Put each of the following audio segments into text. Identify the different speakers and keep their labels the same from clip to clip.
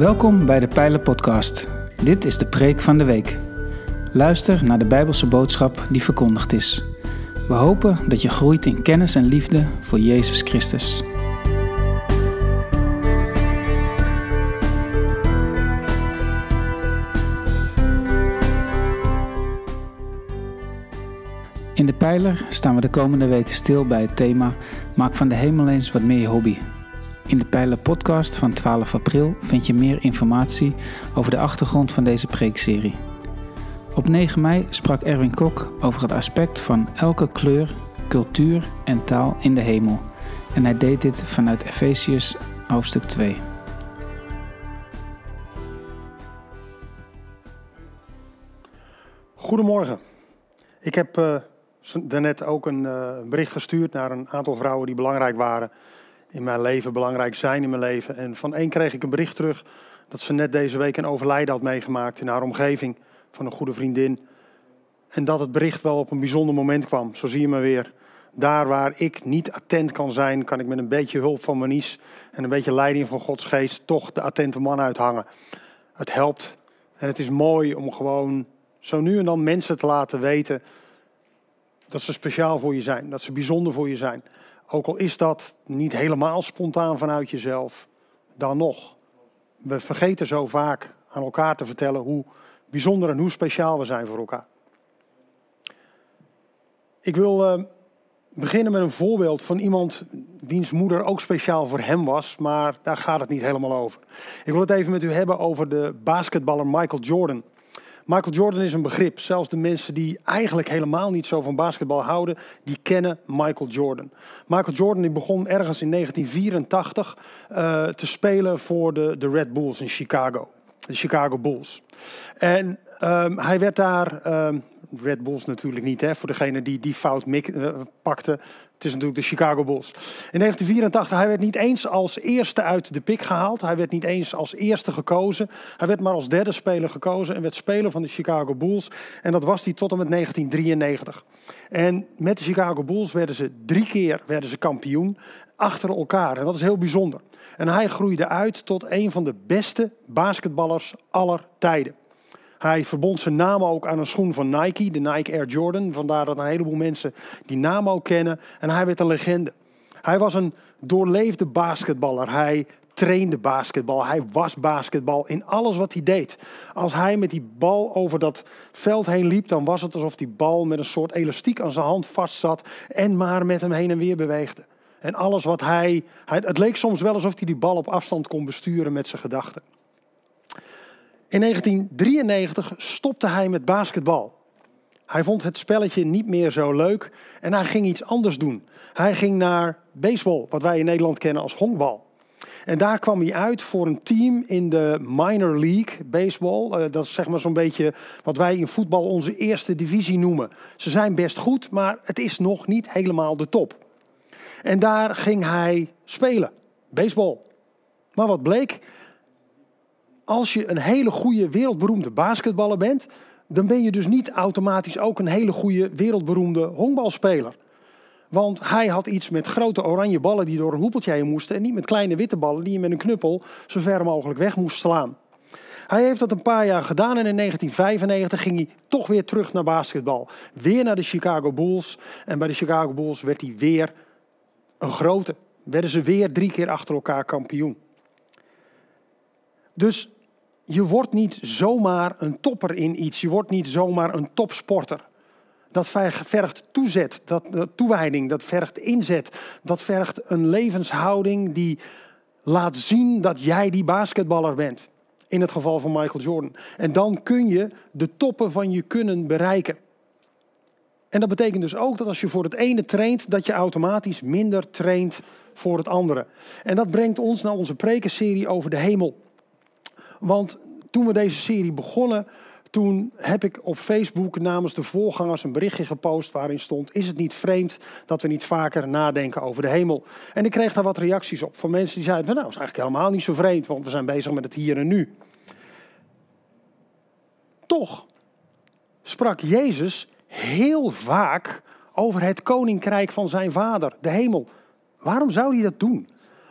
Speaker 1: Welkom bij de Pijlen Podcast. Dit is de preek van de week. Luister naar de Bijbelse boodschap die verkondigd is. We hopen dat je groeit in kennis en liefde voor Jezus Christus. In de pijler staan we de komende weken stil bij het thema Maak van de hemel eens wat meer hobby. In de Pijler podcast van 12 april vind je meer informatie over de achtergrond van deze preekserie. Op 9 mei sprak Erwin Kok over het aspect van elke kleur, cultuur en taal in de hemel. En hij deed dit vanuit Efesius hoofdstuk 2.
Speaker 2: Goedemorgen. Ik heb uh, daarnet ook een uh, bericht gestuurd naar een aantal vrouwen die belangrijk waren in mijn leven, belangrijk zijn in mijn leven. En van één kreeg ik een bericht terug dat ze net deze week een overlijden had meegemaakt in haar omgeving van een goede vriendin. En dat het bericht wel op een bijzonder moment kwam. Zo zie je me weer. Daar waar ik niet attent kan zijn, kan ik met een beetje hulp van Manies en een beetje leiding van Gods geest toch de attente man uithangen. Het helpt en het is mooi om gewoon zo nu en dan mensen te laten weten dat ze speciaal voor je zijn, dat ze bijzonder voor je zijn. Ook al is dat niet helemaal spontaan vanuit jezelf, dan nog. We vergeten zo vaak aan elkaar te vertellen hoe bijzonder en hoe speciaal we zijn voor elkaar. Ik wil uh, beginnen met een voorbeeld van iemand wiens moeder ook speciaal voor hem was, maar daar gaat het niet helemaal over. Ik wil het even met u hebben over de basketballer Michael Jordan. Michael Jordan is een begrip. Zelfs de mensen die eigenlijk helemaal niet zo van basketbal houden, die kennen Michael Jordan. Michael Jordan die begon ergens in 1984 uh, te spelen voor de, de Red Bulls in Chicago. De Chicago Bulls. En um, hij werd daar, um, Red Bulls natuurlijk niet, hè, voor degene die die fout mik, uh, pakte. Het is natuurlijk de Chicago Bulls. In 1984, hij werd niet eens als eerste uit de pik gehaald. Hij werd niet eens als eerste gekozen. Hij werd maar als derde speler gekozen en werd speler van de Chicago Bulls. En dat was hij tot en met 1993. En met de Chicago Bulls werden ze drie keer werden ze kampioen achter elkaar. En dat is heel bijzonder. En hij groeide uit tot een van de beste basketballers aller tijden. Hij verbond zijn naam ook aan een schoen van Nike, de Nike Air Jordan. Vandaar dat een heleboel mensen die naam ook kennen. En hij werd een legende. Hij was een doorleefde basketballer. Hij trainde basketbal. Hij was basketbal in alles wat hij deed. Als hij met die bal over dat veld heen liep, dan was het alsof die bal met een soort elastiek aan zijn hand vastzat en maar met hem heen en weer beweegde. En alles wat hij, hij het leek soms wel alsof hij die bal op afstand kon besturen met zijn gedachten. In 1993 stopte hij met basketbal. Hij vond het spelletje niet meer zo leuk en hij ging iets anders doen. Hij ging naar baseball, wat wij in Nederland kennen als honkbal. En daar kwam hij uit voor een team in de minor league baseball. Uh, dat is zeg maar zo'n beetje wat wij in voetbal onze eerste divisie noemen. Ze zijn best goed, maar het is nog niet helemaal de top. En daar ging hij spelen, baseball. Maar wat bleek? Als je een hele goede wereldberoemde basketballer bent, dan ben je dus niet automatisch ook een hele goede wereldberoemde honkbalspeler. Want hij had iets met grote oranje ballen die door een hoepeltje heen moesten en niet met kleine witte ballen die je met een knuppel zo ver mogelijk weg moest slaan. Hij heeft dat een paar jaar gedaan en in 1995 ging hij toch weer terug naar basketbal. Weer naar de Chicago Bulls. En bij de Chicago Bulls werd hij weer een grote. Werden ze weer drie keer achter elkaar kampioen. Dus je wordt niet zomaar een topper in iets. Je wordt niet zomaar een topsporter. Dat vergt toezet, dat, toewijding, dat vergt inzet. Dat vergt een levenshouding die laat zien dat jij die basketballer bent. In het geval van Michael Jordan. En dan kun je de toppen van je kunnen bereiken. En dat betekent dus ook dat als je voor het ene traint, dat je automatisch minder traint voor het andere. En dat brengt ons naar onze prekenserie over de hemel. Want toen we deze serie begonnen, toen heb ik op Facebook namens de voorgangers een berichtje gepost waarin stond: Is het niet vreemd dat we niet vaker nadenken over de hemel? En ik kreeg daar wat reacties op van mensen die zeiden: Nou, dat is eigenlijk helemaal niet zo vreemd, want we zijn bezig met het hier en nu. Toch sprak Jezus heel vaak over het koninkrijk van zijn vader, de hemel. Waarom zou hij dat doen?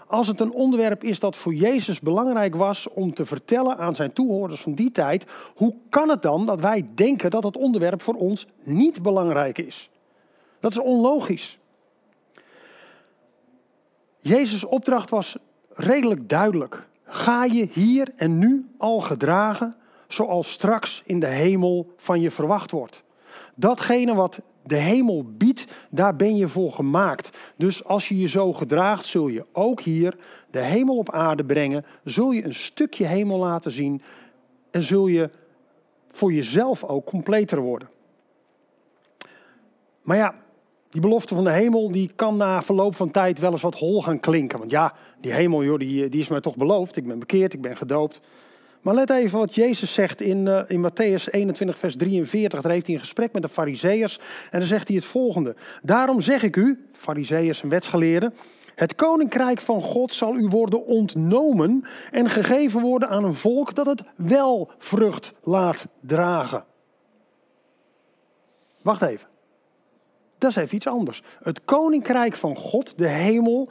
Speaker 2: Als het een onderwerp is dat voor Jezus belangrijk was om te vertellen aan zijn toehoorders van die tijd, hoe kan het dan dat wij denken dat het onderwerp voor ons niet belangrijk is? Dat is onlogisch. Jezus' opdracht was redelijk duidelijk. Ga je hier en nu al gedragen zoals straks in de hemel van je verwacht wordt? Datgene wat de hemel biedt, daar ben je voor gemaakt. Dus als je je zo gedraagt, zul je ook hier de hemel op aarde brengen. Zul je een stukje hemel laten zien. En zul je voor jezelf ook completer worden. Maar ja, die belofte van de hemel die kan na verloop van tijd wel eens wat hol gaan klinken. Want ja, die hemel joh, die, die is mij toch beloofd. Ik ben bekeerd, ik ben gedoopt. Maar let even wat Jezus zegt in, uh, in Matthäus 21, vers 43. Daar heeft hij een gesprek met de Fariseërs. En dan zegt hij het volgende. Daarom zeg ik u, Fariseërs en wetsgeleerden. Het koninkrijk van God zal u worden ontnomen en gegeven worden aan een volk dat het wel vrucht laat dragen. Wacht even. Dat is even iets anders. Het koninkrijk van God, de hemel,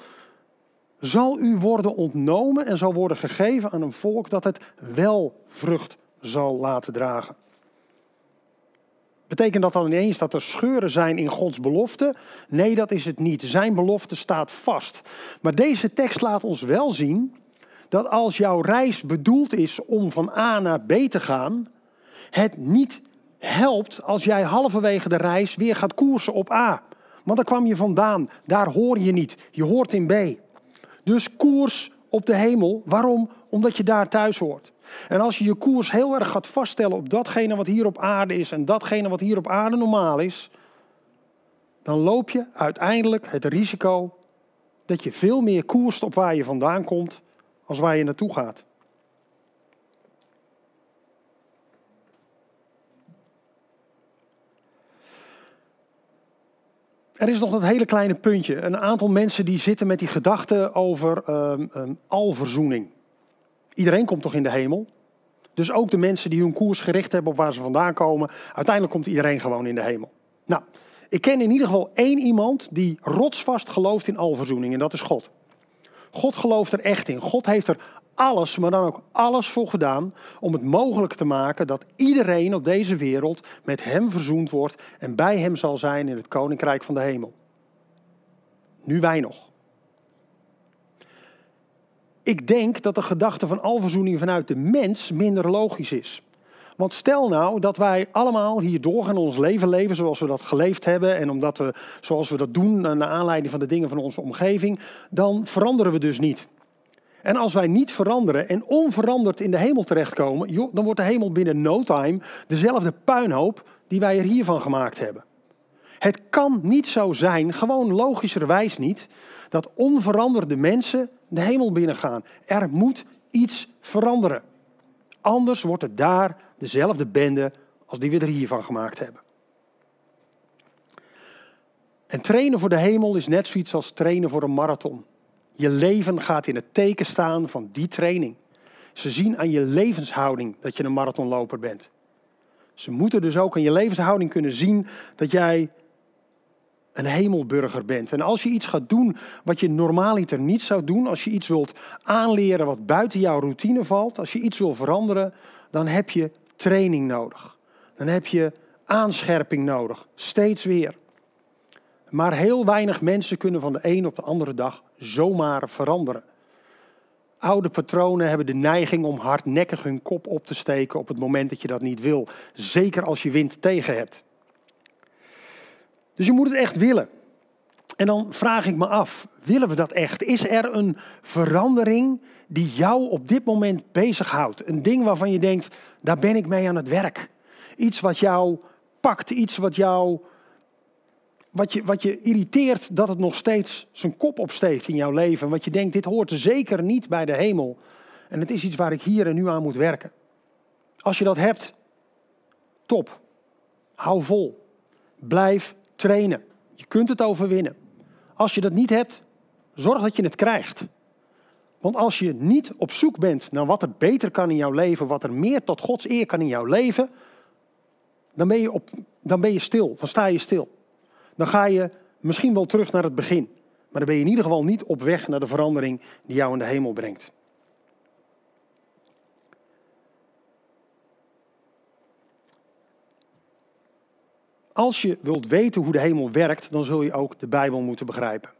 Speaker 2: zal u worden ontnomen en zal worden gegeven aan een volk dat het wel vrucht zal laten dragen. Betekent dat dan ineens dat er scheuren zijn in Gods belofte? Nee, dat is het niet. Zijn belofte staat vast. Maar deze tekst laat ons wel zien dat als jouw reis bedoeld is om van A naar B te gaan, het niet helpt als jij halverwege de reis weer gaat koersen op A. Want daar kwam je vandaan, daar hoor je niet. Je hoort in B. Dus koers op de hemel. Waarom? Omdat je daar thuis hoort. En als je je koers heel erg gaat vaststellen op datgene wat hier op aarde is en datgene wat hier op aarde normaal is, dan loop je uiteindelijk het risico dat je veel meer koerst op waar je vandaan komt als waar je naartoe gaat. Er is nog dat hele kleine puntje. Een aantal mensen die zitten met die gedachten over um, um, alverzoening. Iedereen komt toch in de hemel? Dus ook de mensen die hun koers gericht hebben op waar ze vandaan komen. Uiteindelijk komt iedereen gewoon in de hemel. Nou, ik ken in ieder geval één iemand die rotsvast gelooft in alverzoening. En dat is God. God gelooft er echt in. God heeft er alles, maar dan ook alles voor gedaan om het mogelijk te maken dat iedereen op deze wereld met Hem verzoend wordt en bij Hem zal zijn in het Koninkrijk van de Hemel. Nu wij nog. Ik denk dat de gedachte van alverzoening vanuit de mens minder logisch is. Want stel nou dat wij allemaal hier doorgaan ons leven leven zoals we dat geleefd hebben. En omdat we, zoals we dat doen, naar aanleiding van de dingen van onze omgeving, dan veranderen we dus niet. En als wij niet veranderen en onveranderd in de hemel terechtkomen, dan wordt de hemel binnen no time dezelfde puinhoop die wij er hiervan gemaakt hebben. Het kan niet zo zijn, gewoon logischerwijs niet, dat onveranderde mensen de hemel binnengaan. Er moet iets veranderen. Anders wordt het daar dezelfde bende als die we er hiervan gemaakt hebben. En trainen voor de hemel is net zoiets als trainen voor een marathon. Je leven gaat in het teken staan van die training. Ze zien aan je levenshouding dat je een marathonloper bent. Ze moeten dus ook aan je levenshouding kunnen zien dat jij een hemelburger bent. En als je iets gaat doen wat je normaaliter niet zou doen, als je iets wilt aanleren wat buiten jouw routine valt, als je iets wil veranderen, dan heb je training nodig. Dan heb je aanscherping nodig, steeds weer. Maar heel weinig mensen kunnen van de een op de andere dag zomaar veranderen. Oude patronen hebben de neiging om hardnekkig hun kop op te steken op het moment dat je dat niet wil. Zeker als je wind tegen hebt. Dus je moet het echt willen. En dan vraag ik me af, willen we dat echt? Is er een verandering die jou op dit moment bezighoudt? Een ding waarvan je denkt, daar ben ik mee aan het werk. Iets wat jou pakt, iets wat jou wat je, wat je irriteert dat het nog steeds zijn kop opsteekt in jouw leven. Wat je denkt, dit hoort zeker niet bij de hemel. En het is iets waar ik hier en nu aan moet werken. Als je dat hebt, top. Hou vol. Blijf trainen. Je kunt het overwinnen. Als je dat niet hebt, zorg dat je het krijgt. Want als je niet op zoek bent naar wat er beter kan in jouw leven, wat er meer tot Gods eer kan in jouw leven, dan ben je, op, dan ben je stil, dan sta je stil dan ga je misschien wel terug naar het begin. Maar dan ben je in ieder geval niet op weg naar de verandering die jou in de hemel brengt. Als je wilt weten hoe de hemel werkt, dan zul je ook de Bijbel moeten begrijpen.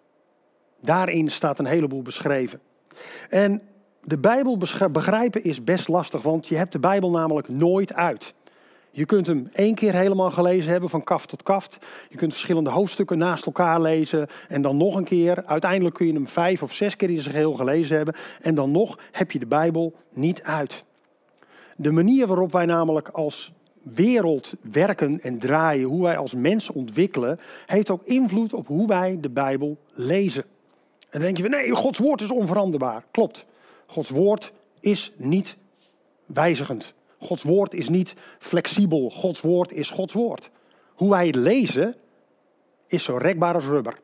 Speaker 2: Daarin staat een heleboel beschreven. En de Bijbel begrijpen is best lastig, want je hebt de Bijbel namelijk nooit uit. Je kunt hem één keer helemaal gelezen hebben, van kaft tot kaft. Je kunt verschillende hoofdstukken naast elkaar lezen en dan nog een keer. Uiteindelijk kun je hem vijf of zes keer in zijn geheel gelezen hebben. En dan nog heb je de Bijbel niet uit. De manier waarop wij namelijk als wereld werken en draaien, hoe wij als mens ontwikkelen, heeft ook invloed op hoe wij de Bijbel lezen. En dan denk je, nee, Gods woord is onveranderbaar. Klopt. Gods woord is niet wijzigend. Gods woord is niet flexibel. Gods woord is Gods woord. Hoe wij het lezen is zo rekbaar als rubber.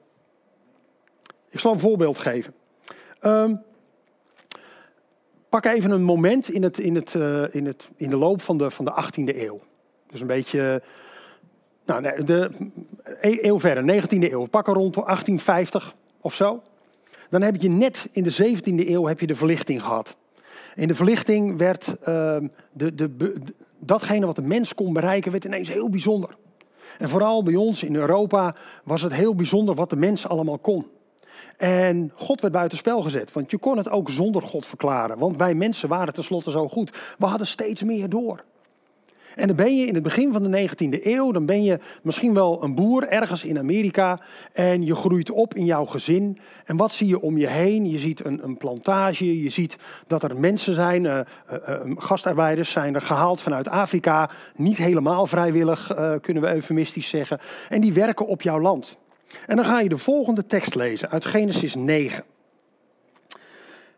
Speaker 2: Ik zal een voorbeeld geven. Um, pak even een moment in, het, in, het, uh, in, het, in de loop van de, van de 18e eeuw. Dus een beetje, nou, de e-, eeuw verder, 19e eeuw. Pakken rond 1850 of zo. Dan heb je net in de 17e eeuw heb je de verlichting gehad. In de verlichting werd uh, de, de, datgene wat de mens kon bereiken, werd ineens heel bijzonder. En vooral bij ons in Europa was het heel bijzonder wat de mens allemaal kon. En God werd buitenspel gezet, want je kon het ook zonder God verklaren. Want wij mensen waren tenslotte zo goed. We hadden steeds meer door. En dan ben je in het begin van de 19e eeuw, dan ben je misschien wel een boer ergens in Amerika en je groeit op in jouw gezin. En wat zie je om je heen? Je ziet een, een plantage, je ziet dat er mensen zijn, uh, uh, gastarbeiders zijn er gehaald vanuit Afrika, niet helemaal vrijwillig kunnen we eufemistisch zeggen. En die werken op jouw land. En dan ga je de volgende tekst lezen uit Genesis 9.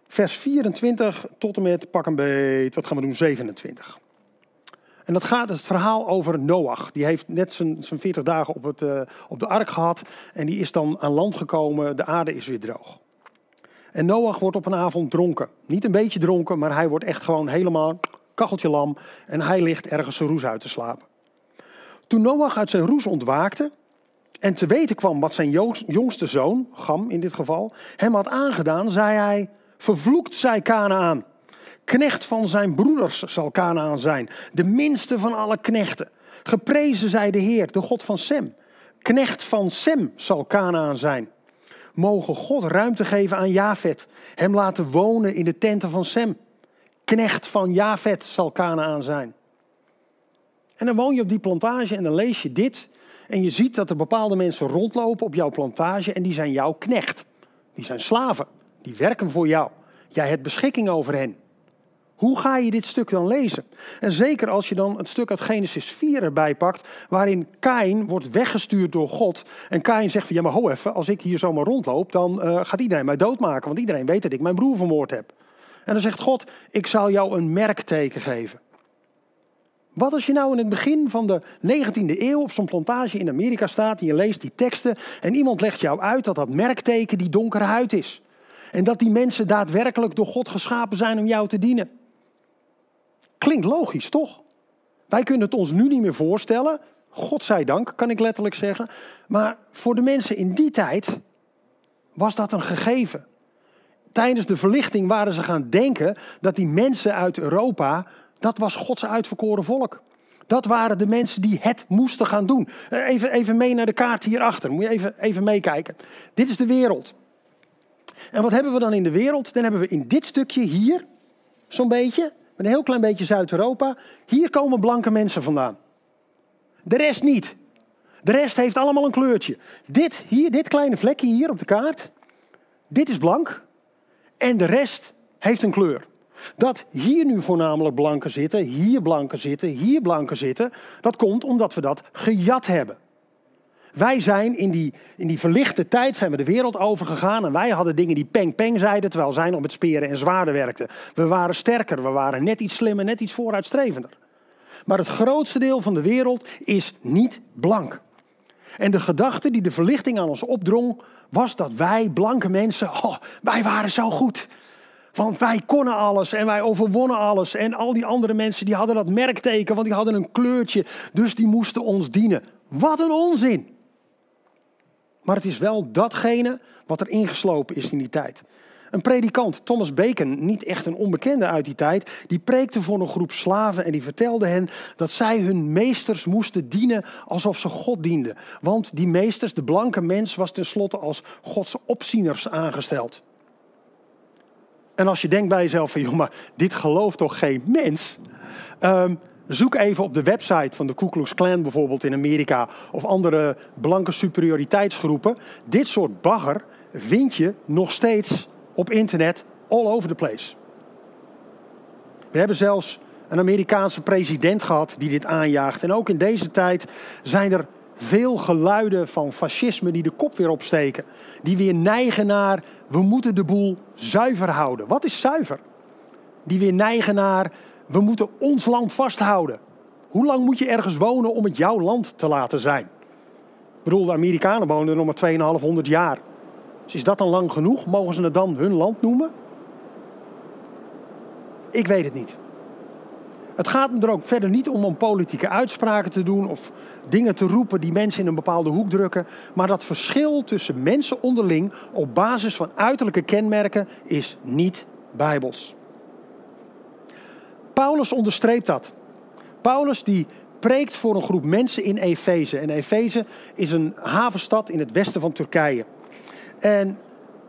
Speaker 2: Vers 24 tot en met, pak een beet, wat gaan we doen, 27. En dat gaat het verhaal over Noach. Die heeft net zijn, zijn 40 dagen op, het, uh, op de ark gehad. En die is dan aan land gekomen. De aarde is weer droog. En Noach wordt op een avond dronken. Niet een beetje dronken, maar hij wordt echt gewoon helemaal kacheltje lam. En hij ligt ergens zijn roes uit te slapen. Toen Noach uit zijn roes ontwaakte. En te weten kwam wat zijn jongste zoon, Gam in dit geval, hem had aangedaan, zei hij: Vervloekt zij Kanaan. Knecht van zijn broeders zal Kanaan zijn, de minste van alle knechten. Geprezen zij de Heer, de God van Sem. Knecht van Sem zal Kanaan zijn. Mogen God ruimte geven aan Jafet, hem laten wonen in de tenten van Sem. Knecht van Jafet zal Kanaan zijn. En dan woon je op die plantage en dan lees je dit. En je ziet dat er bepaalde mensen rondlopen op jouw plantage en die zijn jouw knecht. Die zijn slaven, die werken voor jou. Jij hebt beschikking over hen. Hoe ga je dit stuk dan lezen? En zeker als je dan het stuk uit Genesis 4 erbij pakt, waarin Kain wordt weggestuurd door God. En Kain zegt van ja maar ho even, als ik hier zomaar rondloop, dan uh, gaat iedereen mij doodmaken, want iedereen weet dat ik mijn broer vermoord heb. En dan zegt God, ik zal jou een merkteken geven. Wat als je nou in het begin van de 19e eeuw op zo'n plantage in Amerika staat en je leest die teksten en iemand legt jou uit dat dat merkteken die donkere huid is. En dat die mensen daadwerkelijk door God geschapen zijn om jou te dienen. Klinkt logisch, toch? Wij kunnen het ons nu niet meer voorstellen. God zij dank, kan ik letterlijk zeggen. Maar voor de mensen in die tijd was dat een gegeven. Tijdens de verlichting waren ze gaan denken dat die mensen uit Europa, dat was Gods uitverkoren volk. Dat waren de mensen die het moesten gaan doen. Eh, even, even mee naar de kaart hierachter. Moet je even, even meekijken. Dit is de wereld. En wat hebben we dan in de wereld? Dan hebben we in dit stukje hier, zo'n beetje, een heel klein beetje Zuid-Europa. Hier komen blanke mensen vandaan. De rest niet. De rest heeft allemaal een kleurtje. Dit hier, dit kleine vlekje hier op de kaart, dit is blank. En de rest heeft een kleur. Dat hier nu voornamelijk blanken zitten, hier blanken zitten, hier blanken zitten, dat komt omdat we dat gejat hebben. Wij zijn in die, in die verlichte tijd zijn we de wereld overgegaan en wij hadden dingen die peng peng zeiden, terwijl zij nog met speren en zwaarden werkten. We waren sterker, we waren net iets slimmer, net iets vooruitstrevender. Maar het grootste deel van de wereld is niet blank. En de gedachte die de verlichting aan ons opdrong, was dat wij, blanke mensen, oh, wij waren zo goed. Want wij konden alles en wij overwonnen alles. En al die andere mensen die hadden dat merkteken, want die hadden een kleurtje. Dus die moesten ons dienen. Wat een onzin. Maar het is wel datgene wat er ingeslopen is in die tijd. Een predikant, Thomas Bacon, niet echt een onbekende uit die tijd, die preekte voor een groep slaven en die vertelde hen dat zij hun meesters moesten dienen alsof ze God dienden. Want die meesters, de blanke mens, was tenslotte als Gods opzieners aangesteld. En als je denkt bij jezelf van, joh, maar dit gelooft toch geen mens? Ehm, zoek even op de website van de Ku Klux Klan bijvoorbeeld in Amerika of andere blanke superioriteitsgroepen. Dit soort bagger vind je nog steeds op internet all over the place. We hebben zelfs een Amerikaanse president gehad die dit aanjaagt. En ook in deze tijd zijn er veel geluiden van fascisme die de kop weer opsteken. Die weer neigen naar we moeten de boel zuiver houden. Wat is zuiver? Die weer neigen naar we moeten ons land vasthouden. Hoe lang moet je ergens wonen om het jouw land te laten zijn? Ik bedoel, de Amerikanen wonen er nog maar 2500 jaar. Dus is dat dan lang genoeg? Mogen ze het dan hun land noemen? Ik weet het niet. Het gaat me er ook verder niet om om politieke uitspraken te doen of dingen te roepen die mensen in een bepaalde hoek drukken. Maar dat verschil tussen mensen onderling op basis van uiterlijke kenmerken is niet bijbels. Paulus onderstreept dat. Paulus die preekt voor een groep mensen in Efeze. En Efeze is een havenstad in het westen van Turkije. En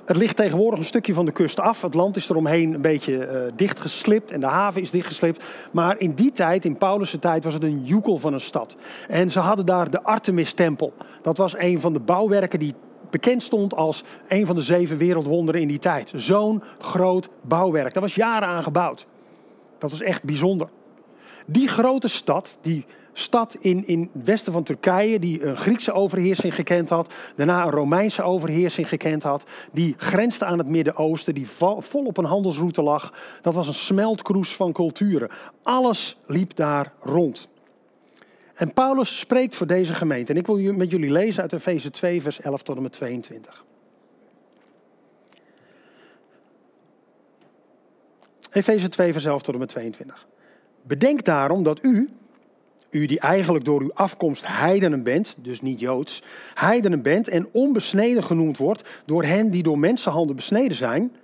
Speaker 2: het ligt tegenwoordig een stukje van de kust af. Het land is eromheen een beetje uh, dichtgeslipt en de haven is dichtgeslipt. Maar in die tijd, in Paulus' tijd, was het een joekel van een stad. En ze hadden daar de Artemis-tempel. Dat was een van de bouwwerken die bekend stond als een van de zeven wereldwonderen in die tijd. Zo'n groot bouwwerk. Dat was jaren aan gebouwd. Dat was echt bijzonder. Die grote stad, die stad in, in het westen van Turkije, die een Griekse overheersing gekend had, daarna een Romeinse overheersing gekend had, die grensde aan het Midden-Oosten, die vol op een handelsroute lag. Dat was een smeltkroes van culturen. Alles liep daar rond. En Paulus spreekt voor deze gemeente. En ik wil met jullie lezen uit Efeze 2, vers 11 tot en met 22. Efeze 2, vers 11 tot en met 22. Bedenk daarom dat u, u die eigenlijk door uw afkomst heidenen bent, dus niet Joods, heidenen bent en onbesneden genoemd wordt door hen die door mensenhanden besneden zijn,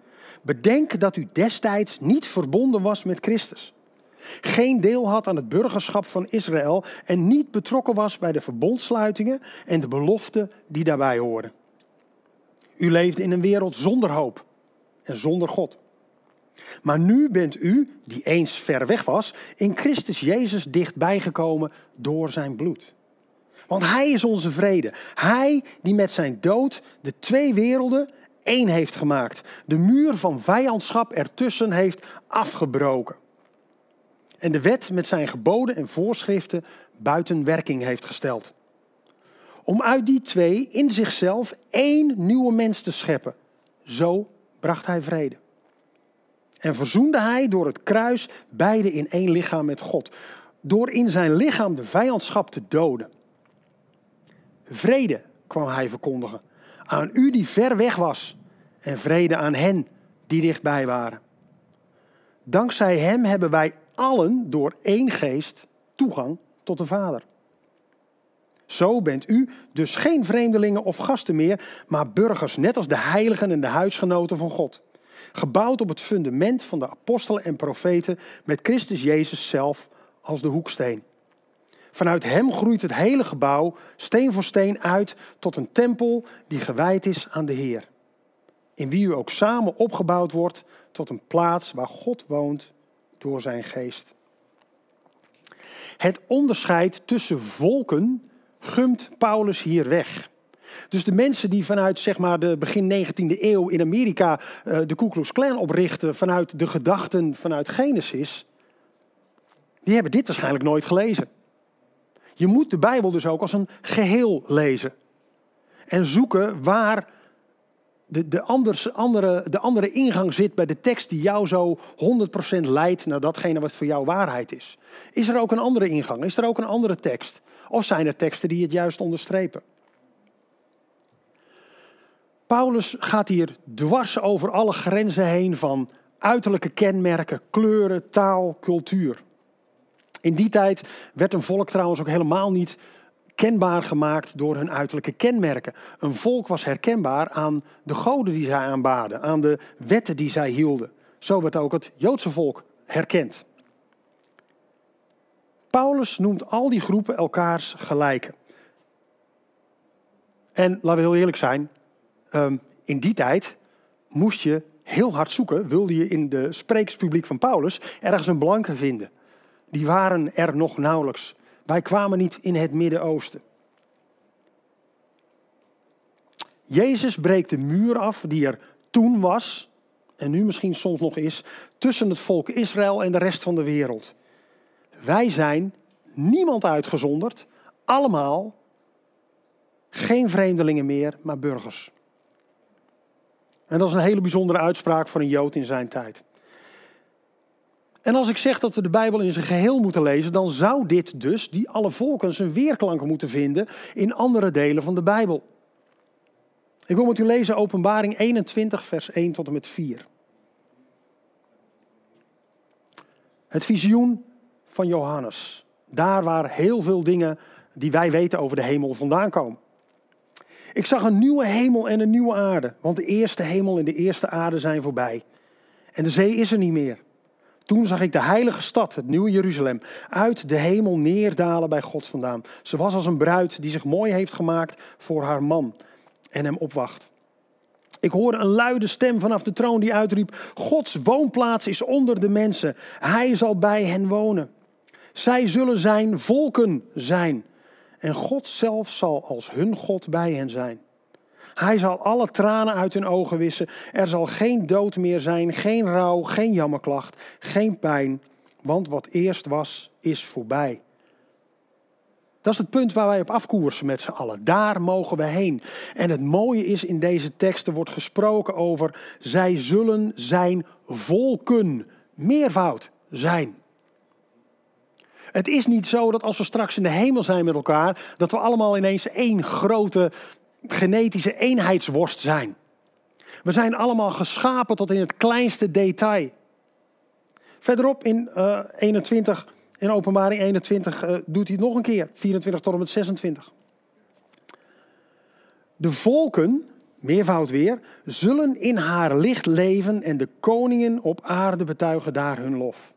Speaker 2: bedenk dat u destijds niet verbonden was met Christus. Geen deel had aan het burgerschap van Israël en niet betrokken was bij de verbondsluitingen en de beloften die daarbij horen. U leefde in een wereld zonder hoop en zonder God. Maar nu bent u, die eens ver weg was, in Christus Jezus dichtbij gekomen door zijn bloed. Want Hij is onze vrede. Hij die met zijn dood de twee werelden één heeft gemaakt. De muur van vijandschap ertussen heeft afgebroken. En de wet met zijn geboden en voorschriften buiten werking heeft gesteld. Om uit die twee in zichzelf één nieuwe mens te scheppen. Zo bracht hij vrede. En verzoende hij door het kruis beide in één lichaam met God. Door in zijn lichaam de vijandschap te doden. Vrede kwam hij verkondigen. Aan u die ver weg was. En vrede aan hen die dichtbij waren. Dankzij hem hebben wij allen door één geest toegang tot de Vader. Zo bent u dus geen vreemdelingen of gasten meer, maar burgers, net als de heiligen en de huisgenoten van God. Gebouwd op het fundament van de apostelen en profeten met Christus Jezus zelf als de hoeksteen. Vanuit hem groeit het hele gebouw steen voor steen uit tot een tempel die gewijd is aan de Heer. In wie u ook samen opgebouwd wordt tot een plaats waar God woont door zijn geest. Het onderscheid tussen volken gumt Paulus hier weg. Dus de mensen die vanuit zeg maar, de begin 19e eeuw in Amerika uh, de Ku Klux Klan oprichten vanuit de gedachten vanuit Genesis, die hebben dit waarschijnlijk nooit gelezen. Je moet de Bijbel dus ook als een geheel lezen. En zoeken waar de, de, anders, andere, de andere ingang zit bij de tekst die jou zo 100% leidt naar datgene wat voor jou waarheid is. Is er ook een andere ingang? Is er ook een andere tekst? Of zijn er teksten die het juist onderstrepen? Paulus gaat hier dwars over alle grenzen heen van uiterlijke kenmerken, kleuren, taal, cultuur. In die tijd werd een volk trouwens ook helemaal niet kenbaar gemaakt door hun uiterlijke kenmerken. Een volk was herkenbaar aan de goden die zij aanbaden, aan de wetten die zij hielden. Zo werd ook het Joodse volk herkend. Paulus noemt al die groepen elkaars gelijken. En laten we heel eerlijk zijn, ehm, in die tijd moest je heel hard zoeken, wilde je in de spreekspubliek van Paulus ergens een blanke vinden. Die waren er nog nauwelijks. Wij kwamen niet in het Midden-Oosten. Jezus breekt de muur af die er toen was, en nu misschien soms nog is, tussen het volk Israël en de rest van de wereld. Wij zijn, niemand uitgezonderd, allemaal geen vreemdelingen meer, maar burgers. En dat is een hele bijzondere uitspraak voor een Jood in zijn tijd. En als ik zeg dat we de Bijbel in zijn geheel moeten lezen, dan zou dit dus, die alle volken, zijn weerklanken moeten vinden in andere delen van de Bijbel. Ik wil met u lezen Openbaring 21, vers 1 tot en met 4. Het visioen van Johannes. Daar waar heel veel dingen die wij weten over de hemel vandaan komen. Ik zag een nieuwe hemel en een nieuwe aarde, want de eerste hemel en de eerste aarde zijn voorbij. En de zee is er niet meer. Toen zag ik de heilige stad, het nieuwe Jeruzalem, uit de hemel neerdalen bij God vandaan. Ze was als een bruid die zich mooi heeft gemaakt voor haar man en hem opwacht. Ik hoorde een luide stem vanaf de troon die uitriep: Gods woonplaats is onder de mensen. Hij zal bij hen wonen. Zij zullen zijn volken zijn. En God zelf zal als hun God bij hen zijn. Hij zal alle tranen uit hun ogen wissen. Er zal geen dood meer zijn, geen rouw, geen jammerklacht, geen pijn. Want wat eerst was, is voorbij. Dat is het punt waar wij op afkoersen met z'n allen. Daar mogen we heen. En het mooie is, in deze teksten wordt gesproken over, zij zullen zijn volken, meervoud zijn. Het is niet zo dat als we straks in de hemel zijn met elkaar, dat we allemaal ineens één grote genetische eenheidsworst zijn. We zijn allemaal geschapen tot in het kleinste detail. Verderop in uh, 21, in openbaring 21, uh, doet hij het nog een keer, 24 tot en met 26. De volken, meervoud weer, zullen in haar licht leven en de koningen op aarde betuigen daar hun lof.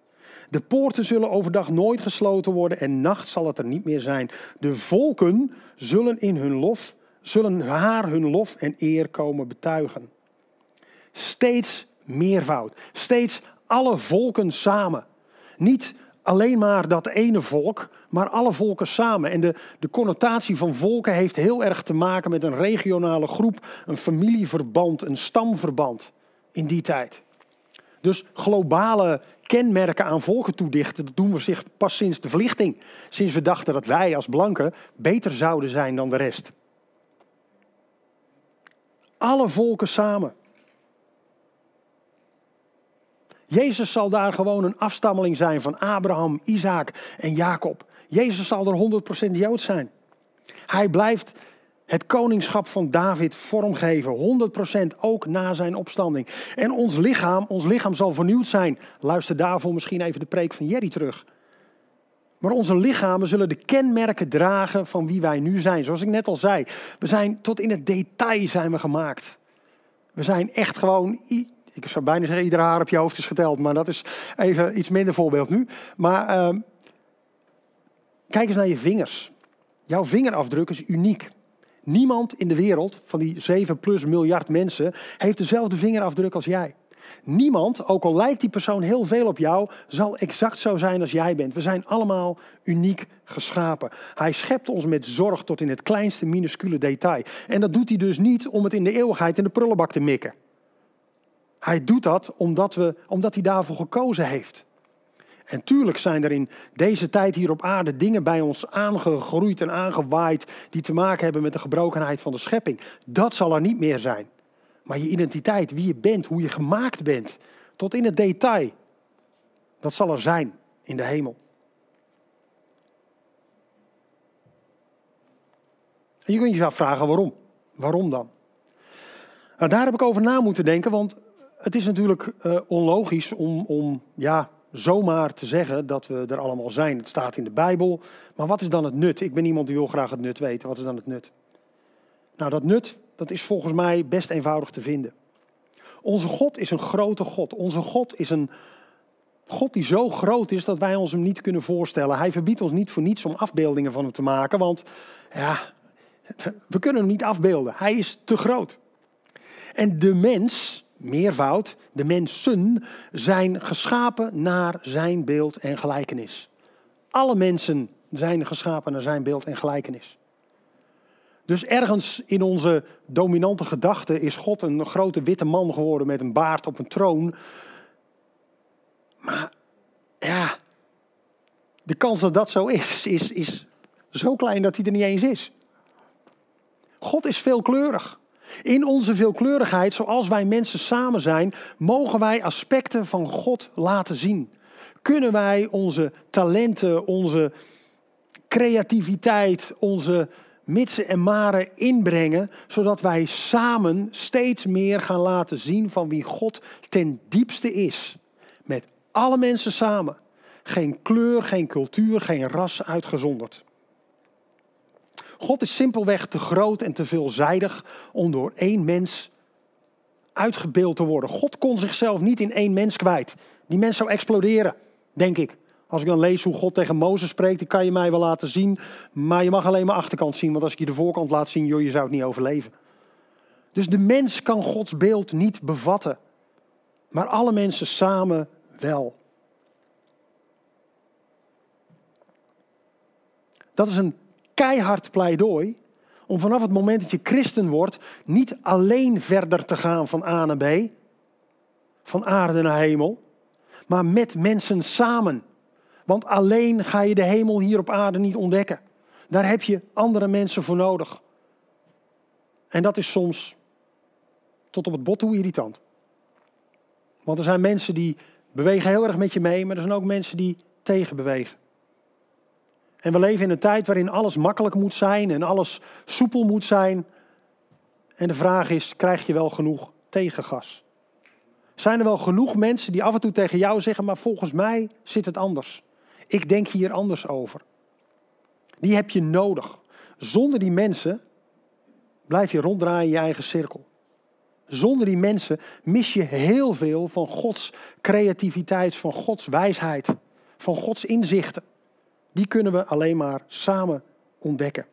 Speaker 2: De poorten zullen overdag nooit gesloten worden en nacht zal het er niet meer zijn. De volken zullen in hun lof zullen haar hun lof en eer komen betuigen. Steeds meervoud, steeds alle volken samen. Niet alleen maar dat ene volk, maar alle volken samen. En de, de connotatie van volken heeft heel erg te maken met een regionale groep, een familieverband, een stamverband in die tijd. Dus globale kenmerken aan volken toedichten, dat doen we zich pas sinds de verlichting. Sinds we dachten dat wij als blanken beter zouden zijn dan de rest. Alle volken samen. Jezus zal daar gewoon een afstammeling zijn van Abraham, Isaac en Jacob. Jezus zal er 100% Jood zijn. Hij blijft het koningschap van David vormgeven, 100% ook na zijn opstanding. En ons lichaam, ons lichaam zal vernieuwd zijn. Luister daarvoor misschien even de preek van Jerry terug. Maar onze lichamen zullen de kenmerken dragen van wie wij nu zijn. Zoals ik net al zei, we zijn tot in het detail zijn we gemaakt. We zijn echt gewoon, ik zou bijna zeggen ieder haar op je hoofd is geteld, maar dat is even iets minder voorbeeld nu. Maar uh, kijk eens naar je vingers. Jouw vingerafdruk is uniek. Niemand in de wereld van die 7 plus miljard mensen heeft dezelfde vingerafdruk als jij. Niemand, ook al lijkt die persoon heel veel op jou, zal exact zo zijn als jij bent. We zijn allemaal uniek geschapen. Hij schept ons met zorg tot in het kleinste minuscule detail. En dat doet hij dus niet om het in de eeuwigheid in de prullenbak te mikken. Hij doet dat omdat, we, omdat hij daarvoor gekozen heeft. En tuurlijk zijn er in deze tijd hier op aarde dingen bij ons aangegroeid en aangewaaid die te maken hebben met de gebrokenheid van de schepping. Dat zal er niet meer zijn. Maar je identiteit, wie je bent, hoe je gemaakt bent, tot in het detail, dat zal er zijn in de hemel. En je kunt je afvragen waarom. Waarom dan? Nou, daar heb ik over na moeten denken, want het is natuurlijk uh, onlogisch om, om ja, zomaar te zeggen dat we er allemaal zijn. Het staat in de Bijbel. Maar wat is dan het nut? Ik ben iemand die wil graag het nut weten. Wat is dan het nut? Nou, dat nut dat is volgens mij best eenvoudig te vinden. Onze God is een grote God. Onze God is een God die zo groot is dat wij ons hem niet kunnen voorstellen. Hij verbiedt ons niet voor niets om afbeeldingen van hem te maken, want ja, we kunnen hem niet afbeelden. Hij is te groot. En de mens, meervoud, de mensen zijn geschapen naar zijn beeld en gelijkenis. Alle mensen zijn geschapen naar zijn beeld en gelijkenis. Dus ergens in onze dominante gedachte is God een grote witte man geworden met een baard op een troon. Maar ja, de kans dat dat zo is, is, is zo klein dat hij er niet eens is. God is veelkleurig. In onze veelkleurigheid, zoals wij mensen samen zijn, mogen wij aspecten van God laten zien. Kunnen wij onze talenten, onze creativiteit, onze mitsen en maren inbrengen, zodat wij samen steeds meer gaan laten zien van wie God ten diepste is. Met alle mensen samen. Geen kleur, geen cultuur, geen ras uitgezonderd. God is simpelweg te groot en te veelzijdig om door één mens uitgebeeld te worden. God kon zichzelf niet in één mens kwijt. Die mens zou exploderen, denk ik. Als ik dan lees hoe God tegen Mozes spreekt, die kan je mij wel laten zien. Maar je mag alleen maar achterkant zien, want als ik je de voorkant laat zien, joh, je zou het niet overleven. Dus de mens kan Gods beeld niet bevatten. Maar alle mensen samen wel. Dat is een keihard pleidooi om vanaf het moment dat je christen wordt niet alleen verder te gaan van A naar B, van aarde naar hemel, maar met mensen samen. Want alleen ga je de hemel hier op aarde niet ontdekken. Daar heb je andere mensen voor nodig. En dat is soms tot op het bot toe irritant. Want er zijn mensen die bewegen heel erg met je mee, maar er zijn ook mensen die tegenbewegen. En we leven in een tijd waarin alles makkelijk moet zijn en alles soepel moet zijn. En de vraag is, krijg je wel genoeg tegengas? Zijn er wel genoeg mensen die af en toe tegen jou zeggen, maar volgens mij zit het anders. Ik denk hier anders over. Die heb je nodig. Zonder die mensen blijf je ronddraaien in je eigen cirkel. Zonder die mensen mis je heel veel van Gods creativiteit, van Gods wijsheid, van Gods inzichten. Die kunnen we alleen maar samen ontdekken.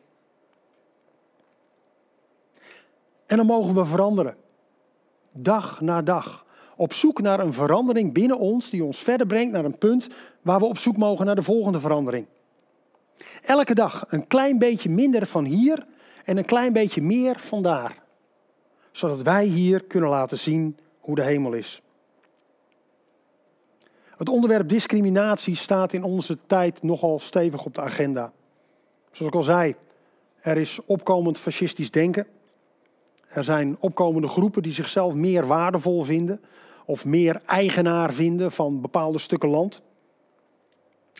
Speaker 2: En dan mogen we veranderen. Dag na dag. Op zoek naar een verandering binnen ons die ons verder brengt naar een punt waar we op zoek mogen naar de volgende verandering. Elke dag een klein beetje minder van hier en een klein beetje meer van daar. Zodat wij hier kunnen laten zien hoe de hemel is. Het onderwerp discriminatie staat in onze tijd nogal stevig op de agenda. Zoals ik al zei, er is opkomend fascistisch denken. Er zijn opkomende groepen die zichzelf meer waardevol vinden of meer eigenaar vinden van bepaalde stukken land.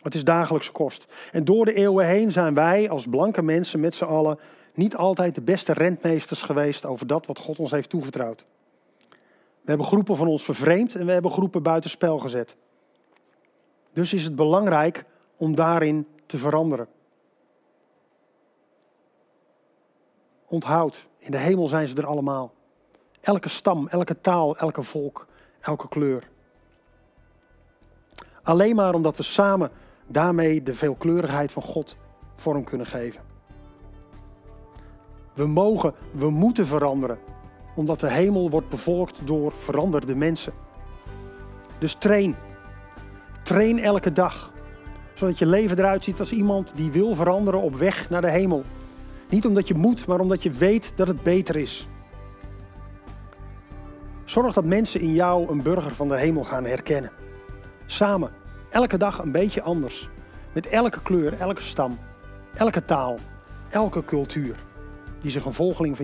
Speaker 2: Het is dagelijkse kost. En door de eeuwen heen zijn wij als blanke mensen met z'n allen niet altijd de beste rentmeesters geweest over dat wat God ons heeft toevertrouwd. We hebben groepen van ons vervreemd en we hebben groepen buitenspel gezet. Dus is het belangrijk om daarin te veranderen. Onthoud, in de hemel zijn ze er allemaal. Elke stam, elke taal, elke volk, elke kleur. Alleen maar omdat we samen daarmee de veelkleurigheid van God vorm kunnen geven. We mogen, we moeten veranderen, omdat de hemel wordt bevolkt door veranderde mensen. Dus train. Train elke dag, zodat je leven eruit ziet als iemand die wil veranderen op weg naar de hemel. Niet omdat je moet, maar omdat je weet dat het beter is. Zorg dat mensen in jou een burger van de hemel gaan herkennen. Samen, elke dag een beetje anders. Met elke kleur, elke stam, elke taal, elke cultuur. Die zich een volgeling van